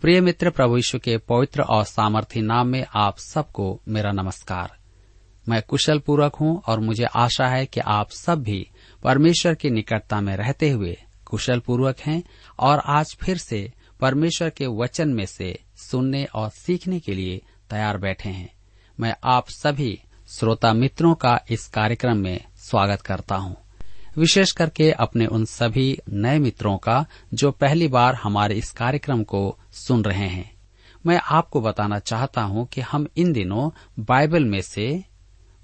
प्रिय मित्र प्रभु यीशु के पवित्र और सामर्थी नाम में आप सबको मेरा नमस्कार। मैं कुशल पूर्वक हूँ और मुझे आशा है कि आप सब भी परमेश्वर की निकटता में रहते हुए कुशल पूर्वक हैं और आज फिर से परमेश्वर के वचन में से सुनने और सीखने के लिए तैयार बैठे हैं। मैं आप सभी श्रोता मित्रों का इस कार्यक्रम में स्वागत करता हूँ। विशेष करके अपने उन सभी नए मित्रों का, जो पहली बार हमारे इस कार्यक्रम को सुन रहे हैं। मैं आपको बताना चाहता हूँ कि हम इन दिनों बाइबल में से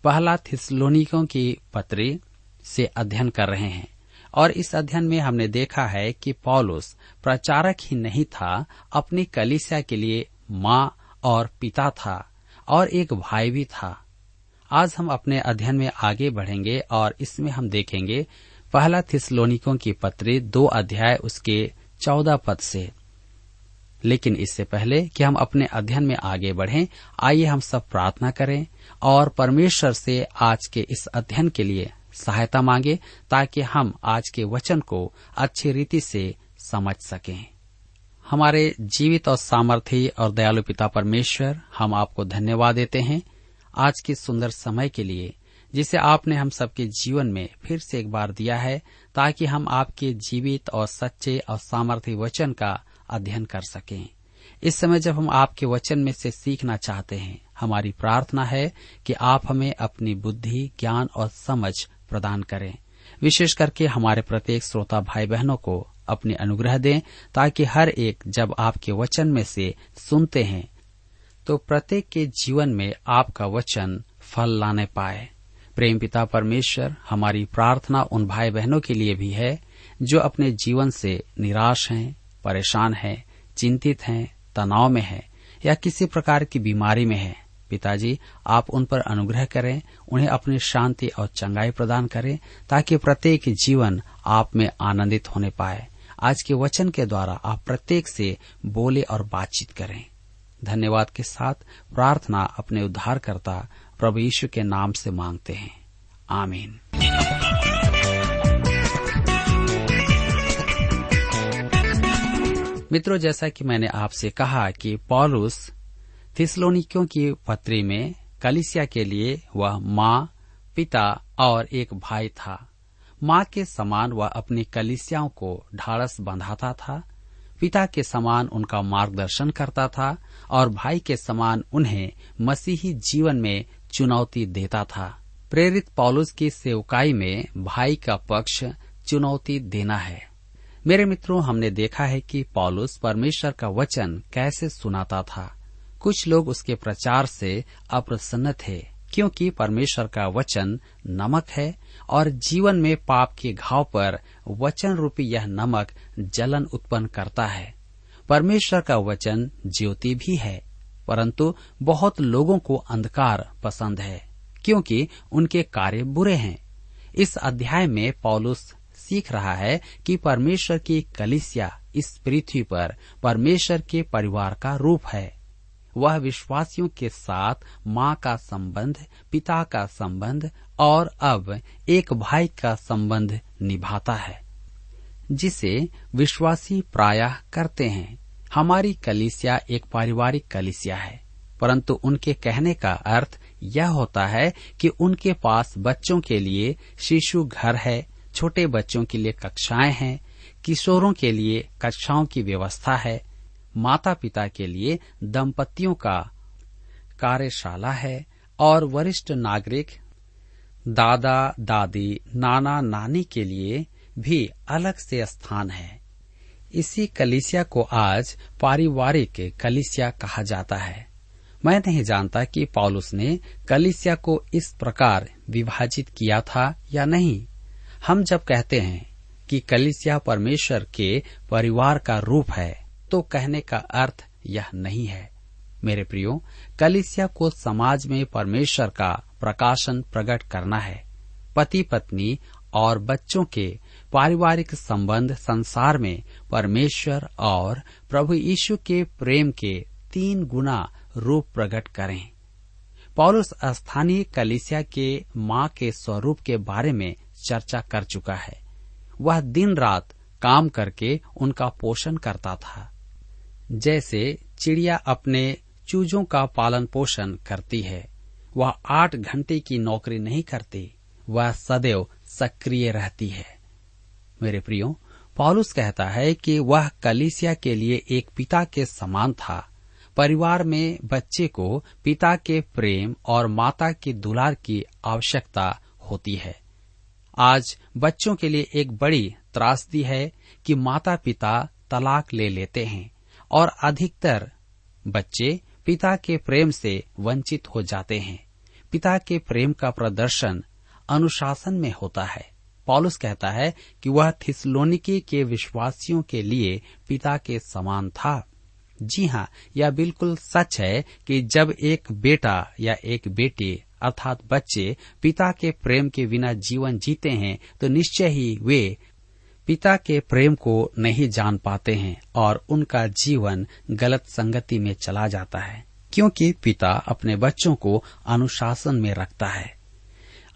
पहला थिसलोनिकों की पत्री से अध्ययन कर रहे हैं। और इस अध्ययन में हमने देखा है कि पॉलुस प्रचारक ही नहीं था, अपनी कलिसिया के लिए माँ और पिता था, और एक भाई भी था। आज हम अपने अध्ययन में आगे बढ़ेंगे और इसमें हम देखेंगे पहला थिसलोनिकों की पत्री दो अध्याय उसके चौदह पद से। लेकिन इससे पहले कि हम अपने अध्ययन में आगे बढ़ें, आइए हम सब प्रार्थना करें और परमेश्वर से आज के इस अध्ययन के लिए सहायता मांगे ताकि हम आज के वचन को अच्छी रीति से समझ सकें। हमारे जीवित और सामर्थ्य और दयालु पिता परमेश्वर, हम आपको धन्यवाद देते हैं। आज के सुंदर समय के लिए, जिसे आपने हम सबके जीवन में फिर से एक बार दिया है, ताकि हम आपके जीवित और सच्चे और सामर्थ्य वचन का अध्ययन कर सकें। इस समय जब हम आपके वचन में से सीखना चाहते हैं, हमारी प्रार्थना है कि आप हमें अपनी बुद्धि, ज्ञान और समझ प्रदान करें। विशेष करके हमारे प्रत्येक श्रोता भाई बहनों को अपने अनुग्रह दें, ताकि हर एक जब आपके वचन में से सुनते हैं तो प्रत्येक के जीवन में आपका वचन फल लाने पाए। प्रेम पिता परमेश्वर हमारी प्रार्थना उन भाई बहनों के लिए भी है, जो अपने जीवन से निराश हैं, परेशान हैं, चिंतित हैं, तनाव में हैं, या किसी प्रकार की बीमारी में हैं। पिताजी, आप उन पर अनुग्रह करें, उन्हें अपनी शांति और चंगाई प्रदान करें, ताकि प्रत्येक जीवन आप में आनंदित होने पाए। आज के वचन के द्वारा आप प्रत्येक से बोले और बातचीत करें। धन्यवाद के साथ प्रार्थना अपने उद्धारकर्ता प्रभु यीशु के नाम से मांगते हैं। आमीन। मित्रों, जैसा कि मैंने आपसे कहा कि पॉलुस थिसलोनिकियों की पत्री में कलिसिया के लिए वह माँ, पिता और एक भाई था। माँ के समान वह अपनी कलिसियाओं को ढाड़स बंधाता था। पिता के समान उनका मार्गदर्शन करता था और भाई के समान उन्हें मसीही जीवन में चुनौती देता था। प्रेरित पौलुस की सेवकाई में भाई का पक्ष चुनौती देना है। मेरे मित्रों, हमने देखा है कि पौलुस परमेश्वर का वचन कैसे सुनाता था। कुछ लोग उसके प्रचार से अप्रसन्न थे। क्योंकि परमेश्वर का वचन नमक है और जीवन में पाप के घाव पर वचन रूपी यह नमक जलन उत्पन्न करता है। परमेश्वर का वचन ज्योति भी है, परंतु बहुत लोगों को अंधकार पसंद है, क्योंकि उनके कार्य बुरे हैं। इस अध्याय में पौलुस सीख रहा है कि परमेश्वर की कलिसिया इस पृथ्वी पर परमेश्वर के परिवार का रूप है। वह विश्वासियों के साथ माँ का संबंध, पिता का संबंध और अब एक भाई का संबंध निभाता है, जिसे विश्वासी प्रायः करते हैं। हमारी कलिसिया एक पारिवारिक कलिसिया है, परंतु उनके कहने का अर्थ यह होता है कि उनके पास बच्चों के लिए शिशु घर है, छोटे बच्चों के लिए कक्षाएँ हैं, किशोरों के लिए कक्षाओं की व्यवस्था है माता पिता के लिए दंपतियों का कार्यशाला है और वरिष्ठ नागरिक, दादा, दादी, नाना, नानी के लिए भी अलग से स्थान है। इसी कलिसिया को आज पारिवारिक कलिसिया कहा जाता है। मैं नहीं जानता कि पॉलुस ने कलिसिया को इस प्रकार विभाजित किया था या नहीं। हम जब कहते हैं कि कलिसिया परमेश्वर के परिवार का रूप है तो कहने का अर्थ यह नहीं है। मेरे प्रियो, कलिसिया को समाज में परमेश्वर का प्रकाशन प्रकट करना है। पति पत्नी और बच्चों के पारिवारिक संबंध संसार में परमेश्वर और प्रभु यीशु के प्रेम के तीन गुना रूप प्रकट करें। पौलुस स्थानीय कलिसिया के माँ के स्वरूप के बारे में चर्चा कर चुका है। वह दिन रात काम करके उनका पोषण करता था। जैसे चिड़िया अपने चूजों का पालन पोषण करती है, वह आठ घंटे की नौकरी नहीं करती, वह सदैव सक्रिय रहती है। मेरे प्रियो, पॉलुस कहता है कि वह कलिसिया के लिए एक पिता के समान था। परिवार में बच्चे को पिता के प्रेम और माता की दुलार की आवश्यकता होती है। आज बच्चों के लिए एक बड़ी त्रासदी है कि माता पिता तलाक ले लेते हैं। और अधिकतर बच्चे पिता के प्रेम से वंचित हो जाते हैं। पिता के प्रेम का प्रदर्शन अनुशासन में होता है। पॉलुस कहता है कि वह थिसलोनिकी के विश्वासियों के लिए पिता के समान था। जी हाँ यह बिल्कुल सच है कि जब एक बेटा या एक बेटी अर्थात बच्चे पिता के प्रेम के बिना जीवन जीते हैं तो निश्चय ही वे पिता के प्रेम को नहीं जान पाते हैं और उनका जीवन गलत संगति में चला जाता है, क्योंकि पिता अपने बच्चों को अनुशासन में रखता है।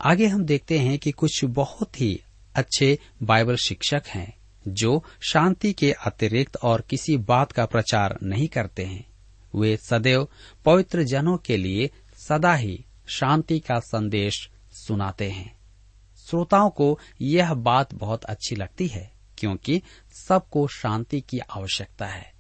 आगे हम देखते हैं कि कुछ बहुत ही अच्छे बाइबल शिक्षक हैं, जो शांति के अतिरिक्त और किसी बात का प्रचार नहीं करते हैं। वे सदैव पवित्र जनों के लिए सदा ही शांति का संदेश सुनाते हैं। श्रोताओं को यह बात बहुत अच्छी लगती है, क्योंकि सबको शांति की आवश्यकता है।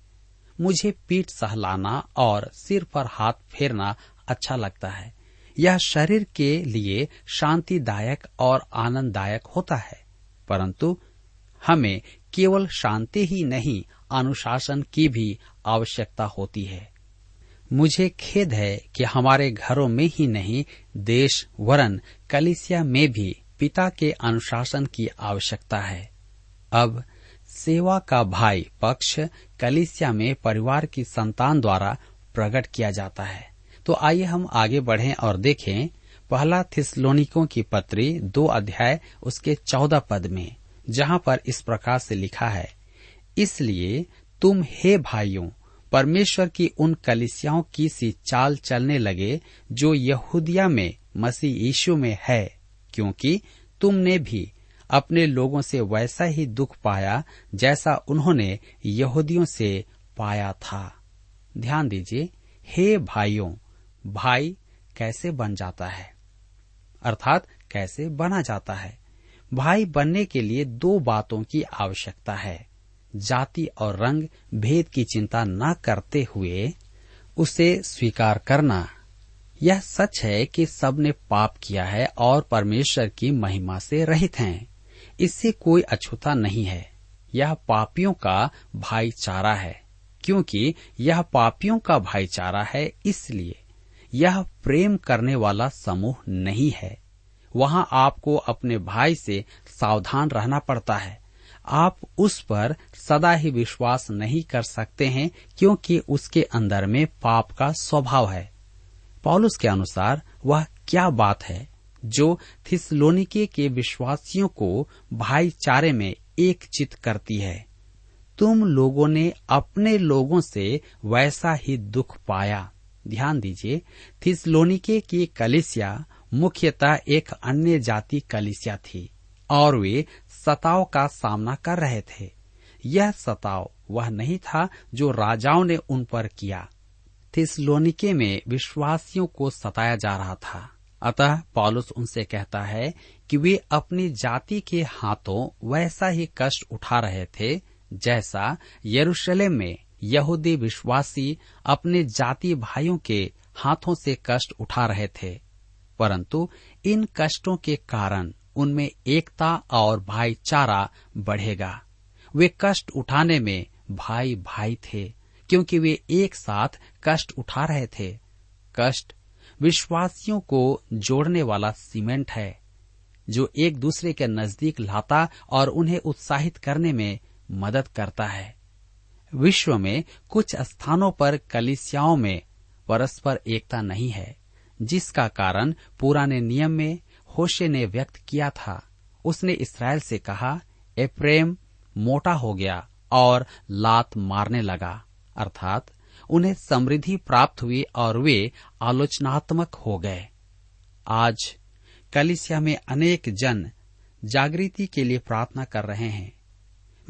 मुझे पीठ सहलाना और सिर पर हाथ फेरना अच्छा लगता है। यह शरीर के लिए शांतिदायक और आनंददायक होता है, परंतु हमें केवल शांति ही नहीं, अनुशासन की भी आवश्यकता होती है। मुझे खेद है कि हमारे घरों में ही नहीं, देश, वरन, कलिसिया में भी पिता के अनुशासन की आवश्यकता है। अब सेवा का भाई पक्ष कलिसिया में परिवार की संतान द्वारा प्रकट किया जाता है। तो आइए हम आगे बढ़ें और देखें पहला थिसलोनिकों की पत्री दो अध्याय उसके चौदह पद में, जहाँ पर इस प्रकार से लिखा है, इसलिए तुम हे भाइयों, परमेश्वर की उन कलिसियाओं की सी चाल चलने लगे जो यहूदिया में, मसीह यीशु में है। क्योंकि तुमने भी अपने लोगों से वैसा ही दुख पाया जैसा उन्होंने यहूदियों से पाया था। ध्यान दीजिए, हे भाइयों, भाई कैसे बन जाता है? अर्थात कैसे बना जाता है? भाई बनने के लिए दो बातों की आवश्यकता है। जाति और रंग भेद की चिंता न करते हुए उसे स्वीकार करना। यह सच है कि सबने पाप किया है और परमेश्वर की महिमा से रहित हैं। इससे कोई अछूता नहीं है। यह पापियों का भाईचारा है, क्योंकि यह पापियों का भाईचारा है इसलिए यह प्रेम करने वाला समूह नहीं है। वहाँ आपको अपने भाई से सावधान रहना पड़ता है। आप उस पर सदा ही विश्वास नहीं कर सकते हैं, क्योंकि उसके अंदर में पाप का स्वभाव है। पॉलुस के अनुसार, वह क्या बात है जो थिसलोनिके के विश्वासियों को भाईचारे में एक चित करती है? तुम लोगों ने अपने लोगों से वैसा ही दुख पाया। ध्यान दीजिए थिसलोनिके की कलिसिया मुख्यतः एक अन्य जाति कलिसिया थी, और वे सताव का सामना कर रहे थे। यह सताव वह नहीं था जो राजाओं ने उन पर किया। थिसलोनिके में विश्वासियों को सताया जा रहा था। अतः पॉलुस उनसे कहता है कि वे अपनी जाति के हाथों वैसा ही कष्ट उठा रहे थे, जैसा यरूशलेम में यहूदी विश्वासी अपने जाति भाइयों के हाथों से कष्ट उठा रहे थे। परंतु इन कष्टों के कारण उनमें एकता और भाईचारा बढ़ेगा। वे कष्ट उठाने में भाई भाई थे। क्योंकि वे एक साथ कष्ट उठा रहे थे। कष्ट विश्वासियों को जोड़ने वाला सीमेंट है, जो एक दूसरे के नज़दीक लाता और उन्हें उत्साहित करने में मदद करता है। विश्व में कुछ स्थानों पर कलिसियाओं में परस्पर एकता नहीं है, जिसका कारण पुराने नियम में होशे ने व्यक्त किया था। उसने इसराइल से कहा ए प्रेम मोटा हो गया और लात मारने लगा। अर्थात उन्हें समृद्धि प्राप्त हुई और वे आलोचनात्मक हो गए। आज कलिसिया में अनेक जन जागृति के लिए प्रार्थना कर रहे हैं।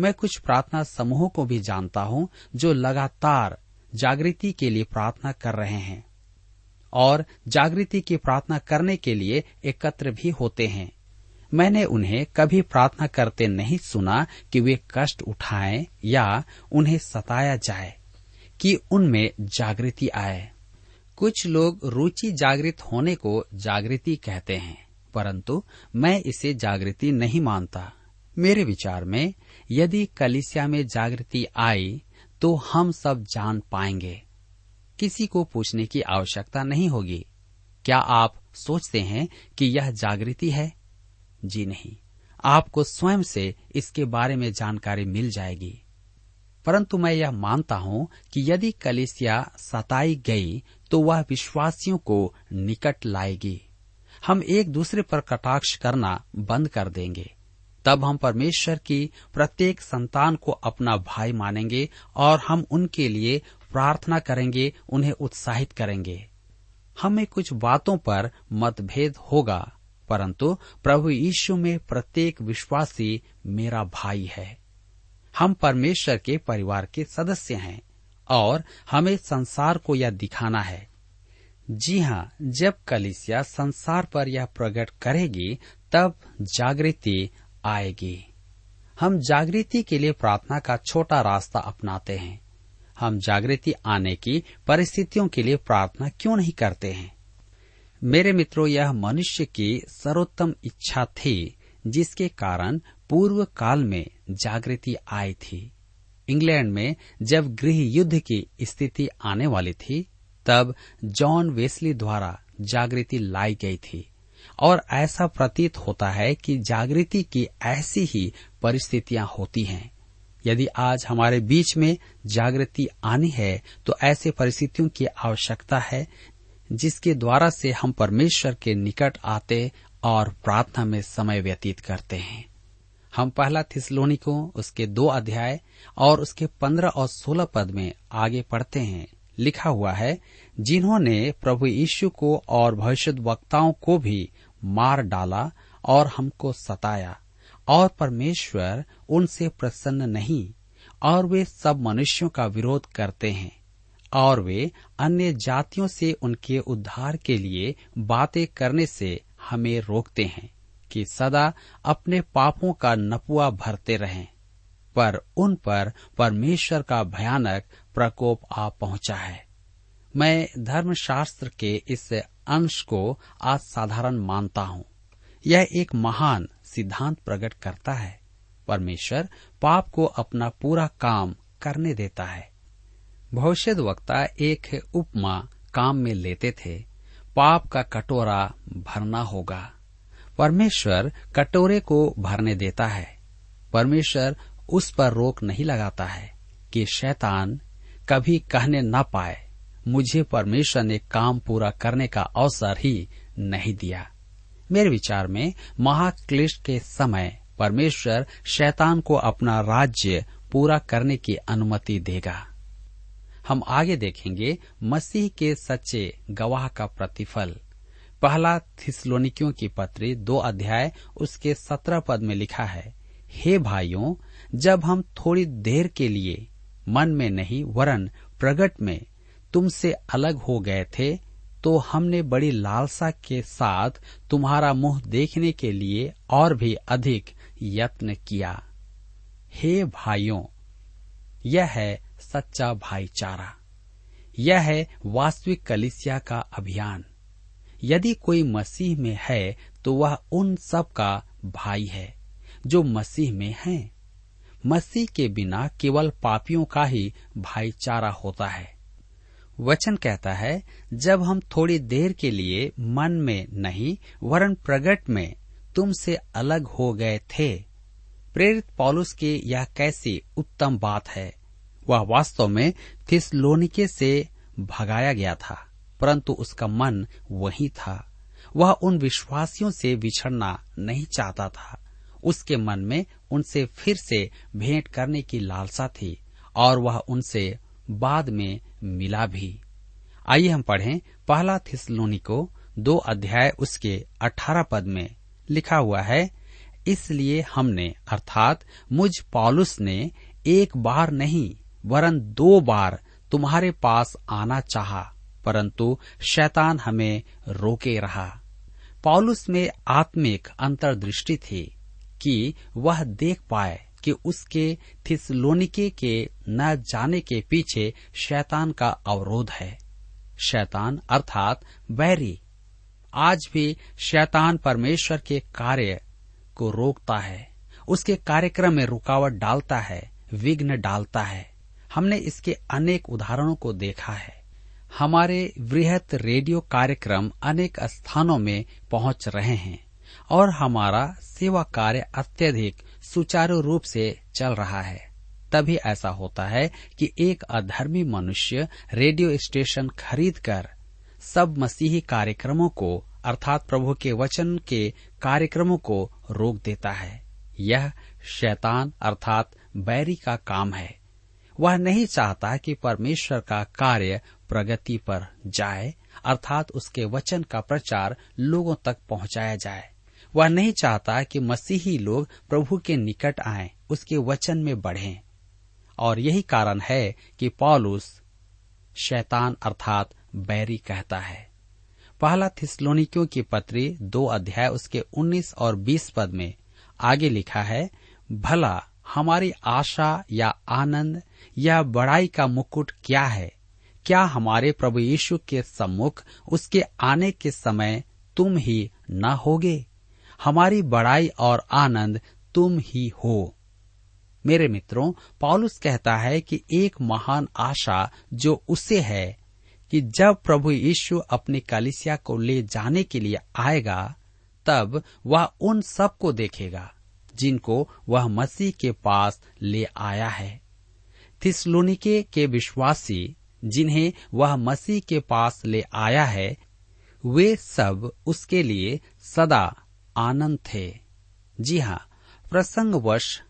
मैं कुछ प्रार्थना समूहों को भी जानता हूँ जो लगातार जागृति के लिए प्रार्थना कर रहे हैं और जागृति की प्रार्थना करने के लिए एकत्र भी होते हैं। मैंने उन्हें कभी प्रार्थना करते नहीं सुना कि वे कष्ट उठाएँ या उन्हें सताया जाए। कि उनमें जागृति आए। कुछ लोग रुचि जागृत होने को जागृति कहते हैं, परंतु मैं इसे जागृति नहीं मानता। मेरे विचार में, यदि कलिसिया में जागृति आई तो हम सब जान पाएँगे। किसी को पूछने की आवश्यकता नहीं होगी। क्या आप सोचते हैं कि यह जागृति है? जी नहीं। आपको स्वयं से इसके बारे में जानकारी मिल जाएगी। परंतु मैं यह मानता हूँ कि यदि कलिसिया सताई गई तो वह विश्वासियों को निकट लाएगी। हम एक दूसरे पर कटाक्ष करना बंद कर देंगे। तब हम परमेश्वर की प्रत्येक संतान को अपना भाई मानेंगे और हम उनके लिए प्रार्थना करेंगे, उन्हें उत्साहित करेंगे। हमें कुछ बातों पर मतभेद होगा, परंतु प्रभु यीशु में प्रत्येक विश्वासी मेरा भाई है। हम परमेश्वर के परिवार के सदस्य हैं और हमें संसार को यह दिखाना है। जी हाँ जब कलिसिया संसार पर यह प्रकट करेगी, तब जागृति आएगी। हम जागृति के लिए प्रार्थना का छोटा रास्ता अपनाते हैं। हम जागृति आने की परिस्थितियों के लिए प्रार्थना क्यों नहीं करते हैं? मेरे मित्रों, यह मनुष्य की सर्वोत्तम इच्छा थी, जिसके कारण पूर्व काल में जागृति आई थी। इंग्लैंड में जब गृह युद्ध की स्थिति आने वाली थी, तब जॉन वेस्ली द्वारा जागृति लाई गई थी। और ऐसा प्रतीत होता है कि जागृति की ऐसी ही परिस्थितियाँ होती हैं। यदि आज हमारे बीच में जागृति आनी है तो ऐसे परिस्थितियों की आवश्यकता है, जिसके द्वारा से हम परमेश्वर के निकट आते और प्रार्थना में समय व्यतीत करते हैं। हम पहला थिसलोनिको, उसके दो अध्याय और उसके पंद्रह और सोलह पद में आगे पढ़ते हैं। लिखा हुआ है, जिन्होंने प्रभु यीशु को और भविष्य वक्ताओं को भी मार डाला और हमको सताया, और परमेश्वर उनसे प्रसन्न नहीं, और वे सब मनुष्यों का विरोध करते हैं, और वे अन्य जातियों से उनके उद्धार के लिए बातें करने से हमें रोकते हैं। कि सदा अपने पापों का नपुआ भरते रहें, पर उन पर परमेश्वर का भयानक प्रकोप आ पहुँचा है। मैं धर्मशास्त्र के इस अंश को असाधारण मानता हूँ। यह एक महान सिद्धांत प्रकट करता है। परमेश्वर पाप को अपना पूरा काम करने देता है। भविष्य वक्ता एक उपमा काम में लेते थे, पाप का कटोरा भरना होगा। परमेश्वर कटोरे को भरने देता है। परमेश्वर उस पर रोक नहीं लगाता है कि शैतान कभी कहने न पाए, मुझे परमेश्वर ने काम पूरा करने का अवसर ही नहीं दिया। मेरे विचार में महाक्लिष्ट के समय परमेश्वर शैतान को अपना राज्य पूरा करने की अनुमति देगा। हम आगे देखेंगे मसीह के सच्चे गवाह का प्रतिफल। पहला थिसलोनिकियों की पत्री दो अध्याय उसके सत्रह पद में लिखा है, हे भाइयों, जब हम थोड़ी देर के लिए मन में नहीं, वरन प्रगट में तुमसे अलग हो गए थे तो हमने बड़ी लालसा के साथ तुम्हारा मुँह देखने के लिए और भी अधिक यत्न किया। हे भाइयों, यह है सच्चा भाईचारा। यह है वास्तविक कलिसिया का अभियान। यदि कोई मसीह में है तो वह उन सब का भाई है, जो मसीह में हैं। मसीह के बिना केवल पापियों का ही भाईचारा होता है। वचन कहता है, जब हम थोड़ी देर के लिए मन में नहीं, वरन प्रगट में तुमसे अलग हो गए थे। प्रेरित पॉलुस की यह कैसी उत्तम बात है। वह वास्तव में थिसलोनिके से भगाया गया था। परंतु उसका मन वही था। वह उन विश्वासियों से बिछड़ना नहीं चाहता था। उसके मन में उनसे फिर से भेंट करने की लालसा थी और वह उनसे बाद में मिला भी। आइए हम पढ़ें पहला थिसलोनी को दो अध्याय उसके अठारह पद में लिखा हुआ है, इसलिए हमने अर्थात मुझ पॉलुस ने एक बार नहीं, वरन दो बार तुम्हारे पास आना चाहा। परंतु शैतान हमें रोके रहा। पॉलुस में आत्मिक अंतर्दृष्टि थी कि वह देख पाए कि उसके थिसलोनिके के न जाने के पीछे शैतान का अवरोध है। शैतान अर्थात बैरी। आज भी शैतान परमेश्वर के कार्य को रोकता है। उसके कार्यक्रम में रुकावट डालता है, विघ्न डालता है। हमने इसके अनेक उदाहरणों को देखा है। हमारे वृहत रेडियो कार्यक्रम अनेक स्थानों में पहुँच रहे हैं और हमारा सेवा कार्य अत्यधिक सुचारू रूप से चल रहा है। तभी ऐसा होता है कि एक अधर्मी मनुष्य रेडियो स्टेशन खरीदकर सब मसीही कार्यक्रमों को, अर्थात प्रभु के वचन के कार्यक्रमों को रोक देता है। यह शैतान, अर्थात बैरी का काम है। वह नहीं चाहता कि परमेश्वर का कार्य प्रगति पर जाए, अर्थात उसके वचन का प्रचार लोगों तक पहुँचाया जाए। वह नहीं चाहता कि मसीही लोग प्रभु के निकट आए, उसके वचन में बढ़ें। और यही कारण है कि पॉलुस शैतान अर्थात बैरी कहता है। पहला थिस्लोनिकियों की पत्री दो अध्याय उसके 19 और 20 पद में आगे लिखा है, भला हमारी आशा या आनंद या बड़ाई का मुकुट क्या है? क्या हमारे प्रभु यीशु के सम्मुख उसके आने के समय तुम ही न होगे? हमारी बड़ाई और आनंद तुम ही हो। मेरे मित्रों पॉलुस कहता है कि एक महान आशा जो उसे है कि जब प्रभु यीशु अपनी कलिसिया को ले जाने के लिए आएगा, तब वह उन सबको देखेगा, जिनको वह मसीह के पास ले आया है। थिसलोनिके के विश्वासी, जिन्हें वह मसीह के पास ले आया है, वे सब उसके लिए सदा आनंद थे। जी हाँ प्रसंगवश,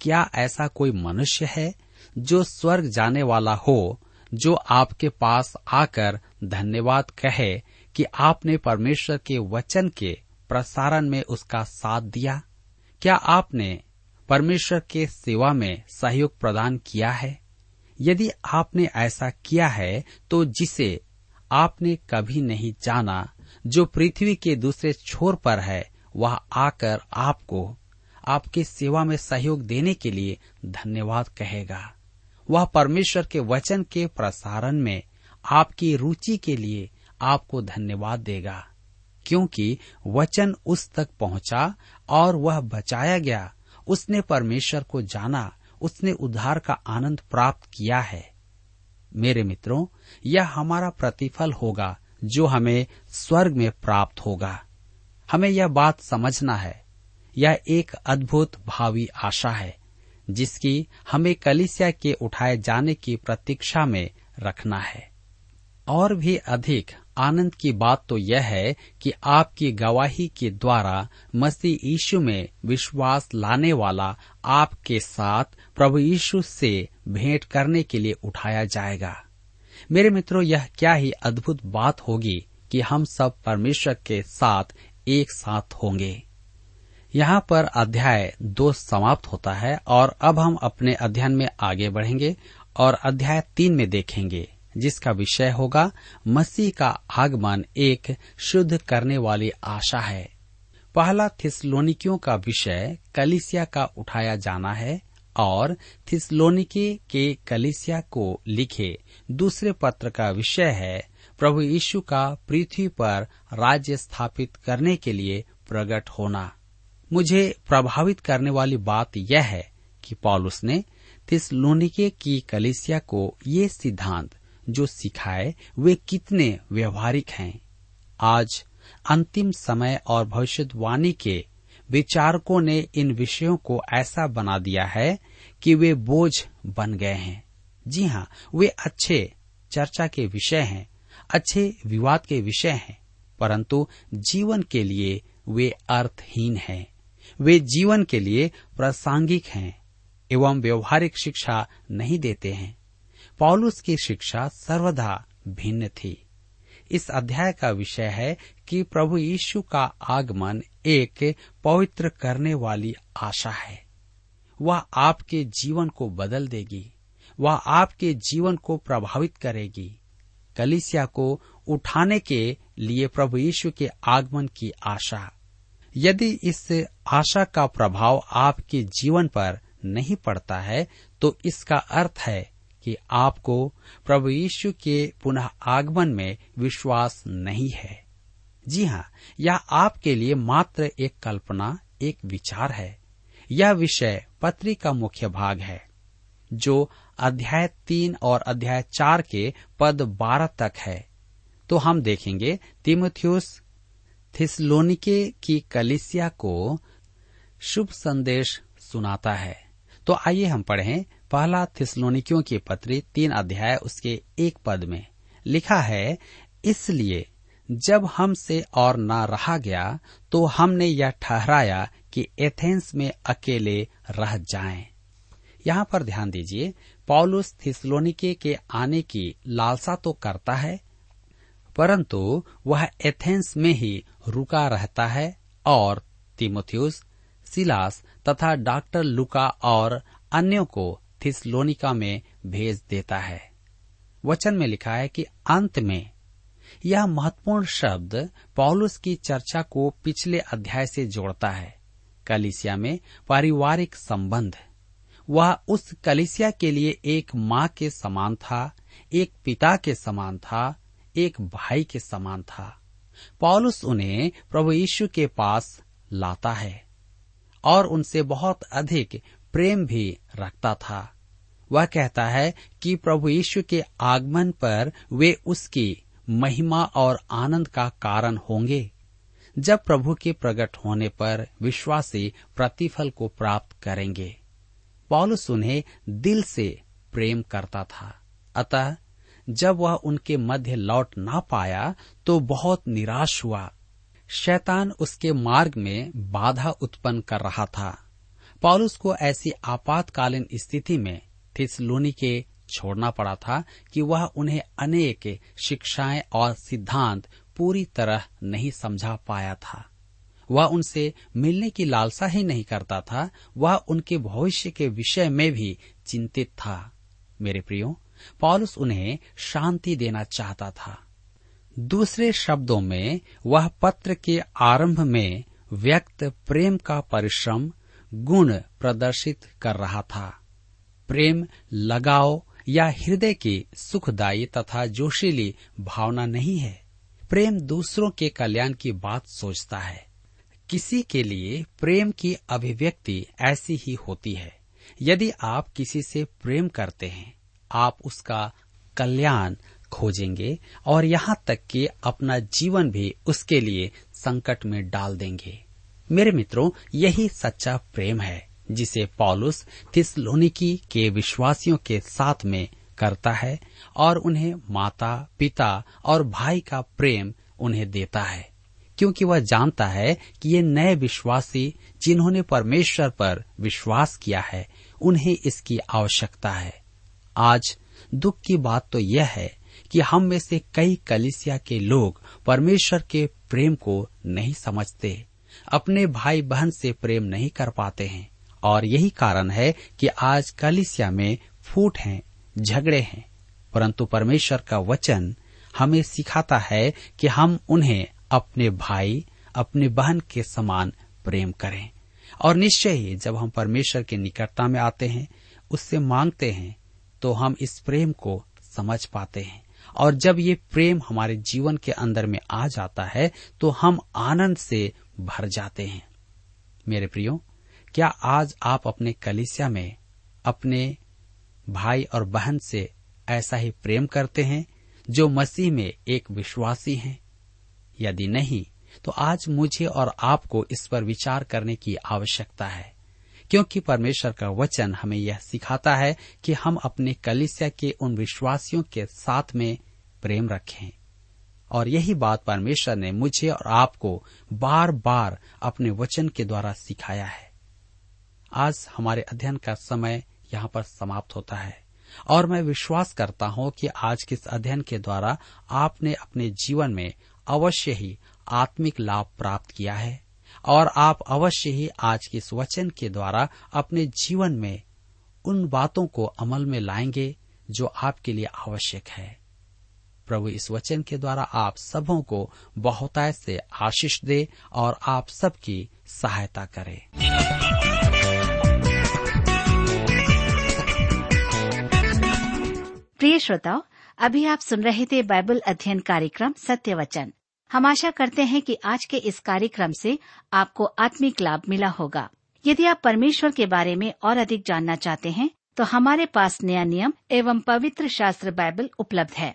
क्या ऐसा कोई मनुष्य है जो स्वर्ग जाने वाला हो, जो आपके पास आकर धन्यवाद कहे कि आपने परमेश्वर के वचन के प्रसारण में उसका साथ दिया? क्या आपने परमेश्वर के सेवा में सहयोग प्रदान किया है। यदि आपने ऐसा किया है तो जिसे आपने कभी नहीं जाना, जो पृथ्वी के दूसरे छोर पर है, वह आकर आपको आपके सेवा में सहयोग देने के लिए धन्यवाद कहेगा। वह परमेश्वर के वचन के प्रसारण में आपकी रुचि के लिए आपको धन्यवाद देगा, क्योंकि वचन उस तक पहुँचा और वह बचाया गया उसने परमेश्वर को जाना, उसने उद्धार का आनंद प्राप्त किया है। मेरे मित्रों, यह हमारा प्रतिफल होगा, जो हमें स्वर्ग में प्राप्त होगा। हमें यह बात समझना है। यह एक अद्भुत भावी आशा है, जिसकी हमें कलिसिया के उठाए जाने की प्रतीक्षा में रखना है। और भी अधिक आनंद की बात तो यह है कि आपकी गवाही के द्वारा मसीह यीशु में विश्वास लाने वाला आपके साथ प्रभु यीशु से भेंट करने के लिए उठाया जाएगा। मेरे मित्रों, यह क्या ही अद्भुत बात होगी कि हम सब परमेश्वर के साथ एक साथ होंगे। यहाँ पर अध्याय दो समाप्त होता है और अब हम अपने अध्ययन में आगे बढ़ेंगे और अध्याय तीन में देखेंगे। जिसका विषय होगा मसीह का आगमन एक शुद्ध करने वाली आशा है। पहला थिसलोनिकियों का विषय कलिसिया का उठाया जाना है और थिसलोनिके के कलिसिया को लिखे दूसरे पत्र का विषय है प्रभु यीशु का पृथ्वी पर राज्य स्थापित करने के लिए प्रकट होना। मुझे प्रभावित करने वाली बात यह है कि पॉलुस ने थिसलोनिके की कलिसिया को ये सिद्धांत जो सिखाए, वे कितने व्यवहारिक हैं। आज अंतिम समय और भविष्यवाणी के विचारकों ने इन विषयों को ऐसा बना दिया है कि वे बोझ बन गए हैं। जी हाँ वे अच्छे चर्चा के विषय हैं, अच्छे विवाद के विषय हैं, परंतु जीवन के लिए वे अर्थहीन हैं। वे जीवन के लिए प्रासंगिक हैं एवं व्यवहारिक शिक्षा नहीं देते हैं। पौलुस की शिक्षा सर्वदा भिन्न थी। इस अध्याय का विषय है कि प्रभु यीशु का आगमन एक पवित्र करने वाली आशा है। वह आपके जीवन को बदल देगी। वह आपके जीवन को प्रभावित करेगी। कलिसिया को उठाने के लिए प्रभु यीशु के आगमन की आशा। यदि इस आशा का प्रभाव आपके जीवन पर नहीं पड़ता है तो इसका अर्थ है कि आपको प्रभु यीशु के पुनः आगमन में विश्वास नहीं है। जी हाँ यह आपके लिए मात्र एक कल्पना, एक विचार है। यह विषय पत्री का मुख्य भाग है, जो अध्याय तीन और अध्याय चार के पद बारह तक है। तो हम देखेंगे तिमोथियस थिसलोनिके की कलिसिया को शुभ संदेश सुनाता है। तो आइए हम पढ़ें पहला थिसलोनिकियों की पत्री तीन अध्याय उसके एक पद में लिखा है, इसलिए जब हमसे और न रहा गया तो हमने यह ठहराया कि एथेंस में अकेले रह जाएँ। यहाँ पर ध्यान दीजिए, पॉलुस थिसलोनिके के आने की लालसा तो करता है, परंतु वह एथेंस में ही रुका रहता है और तिमोथियस, सिलास तथा डॉक्टर लुका और अन्यों को थिसलोनिका में भेज देता है। वचन में लिखा है कि अंत में यह महत्वपूर्ण शब्द पौलुस की चर्चा को पिछले अध्याय से जोड़ता है। कलिसिया में पारिवारिक संबंध। वह उस कलिसिया के लिए एक माँ के समान था, एक पिता के समान था, एक भाई के समान था। पौलुस उन्हें प्रभु यीशु के पास लाता है और उनसे बहुत अधिक प्रेम भी रखता था। वह कहता है कि प्रभु यीशु के आगमन पर वे उसकी महिमा और आनंद का कारण होंगे। जब प्रभु के प्रकट होने पर विश्वासी प्रतिफल को प्राप्त करेंगे। पौलुस उन्हें दिल से प्रेम करता था। अतः जब वह उनके मध्य लौट ना पाया तो बहुत निराश हुआ। शैतान उसके मार्ग में बाधा उत्पन्न कर रहा था। पॉलुस को ऐसी आपातकालीन स्थिति में थिसलोनी के छोड़ना पड़ा था कि वह उन्हें अनेक शिक्षाएँ और सिद्धांत पूरी तरह नहीं समझा पाया था। वह उनसे मिलने की लालसा ही नहीं करता था, वह उनके भविष्य के विषय में भी चिंतित था। मेरे प्रियो, पॉलुस उन्हें शांति देना चाहता था। दूसरे शब्दों में, वह पत्र के आरंभ में व्यक्त प्रेम का परिश्रम गुण प्रदर्शित कर रहा था। प्रेम, लगाव या हृदय की सुखदायी तथा जोशीली भावना नहीं है। प्रेम दूसरों के कल्याण की बात सोचता है। किसी के लिए प्रेम की अभिव्यक्ति ऐसी ही होती है। यदि आप किसी से प्रेम करते हैं, आप उसका कल्याण खोजेंगे और यहाँ तक कि अपना जीवन भी उसके लिए संकट में डाल देंगे। मेरे मित्रों, यही सच्चा प्रेम है, जिसे पॉलुस थिसलोनिकी के विश्वासियों के साथ में करता है और उन्हें माता, पिता और भाई का प्रेम उन्हें देता है। क्योंकि वह जानता है कि ये नए विश्वासी जिन्होंने परमेश्वर पर विश्वास किया है, उन्हें इसकी आवश्यकता है। आज दुख की बात तो यह है कि हम में से कई कलिसिया के लोग परमेश्वर के प्रेम को नहीं समझते। अपने भाई बहन से प्रेम नहीं कर पाते हैं और यही कारण है कि आज कलिसिया में फूट हैं, झगड़े हैं। परंतु परमेश्वर का वचन हमें सिखाता है कि हम उन्हें अपने भाई, अपने बहन के समान प्रेम करें। और निश्चय ही जब हम परमेश्वर की निकटता में आते हैं, उससे मांगते हैं तो हम इस प्रेम को समझ पाते हैं। और जब ये प्रेम हमारे जीवन के अंदर में आ जाता है तो हम आनंद से भर जाते हैं। मेरे प्रियो, क्या आज आप अपने कलिसिया में अपने भाई और बहन से ऐसा ही प्रेम करते हैं जो मसीह में एक विश्वासी हैं? यदि नहीं तो आज मुझे और आपको इस पर विचार करने की आवश्यकता है, क्योंकि परमेश्वर का वचन हमें यह सिखाता है कि हम अपने कलिसिया के उन विश्वासियों के साथ में प्रेम रखें। और यही बात परमेश्वर ने मुझे और आपको बार बार अपने वचन के द्वारा सिखाया है। आज हमारे अध्ययन का समय यहाँ पर समाप्त होता है और मैं विश्वास करता हूँ कि आज के इस अध्ययन के द्वारा आपने अपने जीवन में अवश्य ही आत्मिक लाभ प्राप्त किया है और आप अवश्य ही आज के इस वचन के द्वारा अपने जीवन में उन बातों को अमल में लाएँगे जो आपके लिए आवश्यक है। प्रभु इस वचन के द्वारा आप सबों को बहुतायत से आशीष दे और आप सबकी सहायता करे। प्रिय श्रोताओ, अभी आप सुन रहे थे बाइबल अध्ययन कार्यक्रम सत्य वचन हम आशा करते हैं कि आज के इस कार्यक्रम से आपको आत्मिक लाभ मिला होगा। यदि आप परमेश्वर के बारे में और अधिक जानना चाहते हैं तो हमारे पास नया नियम एवं पवित्र शास्त्र बाइबल उपलब्ध है।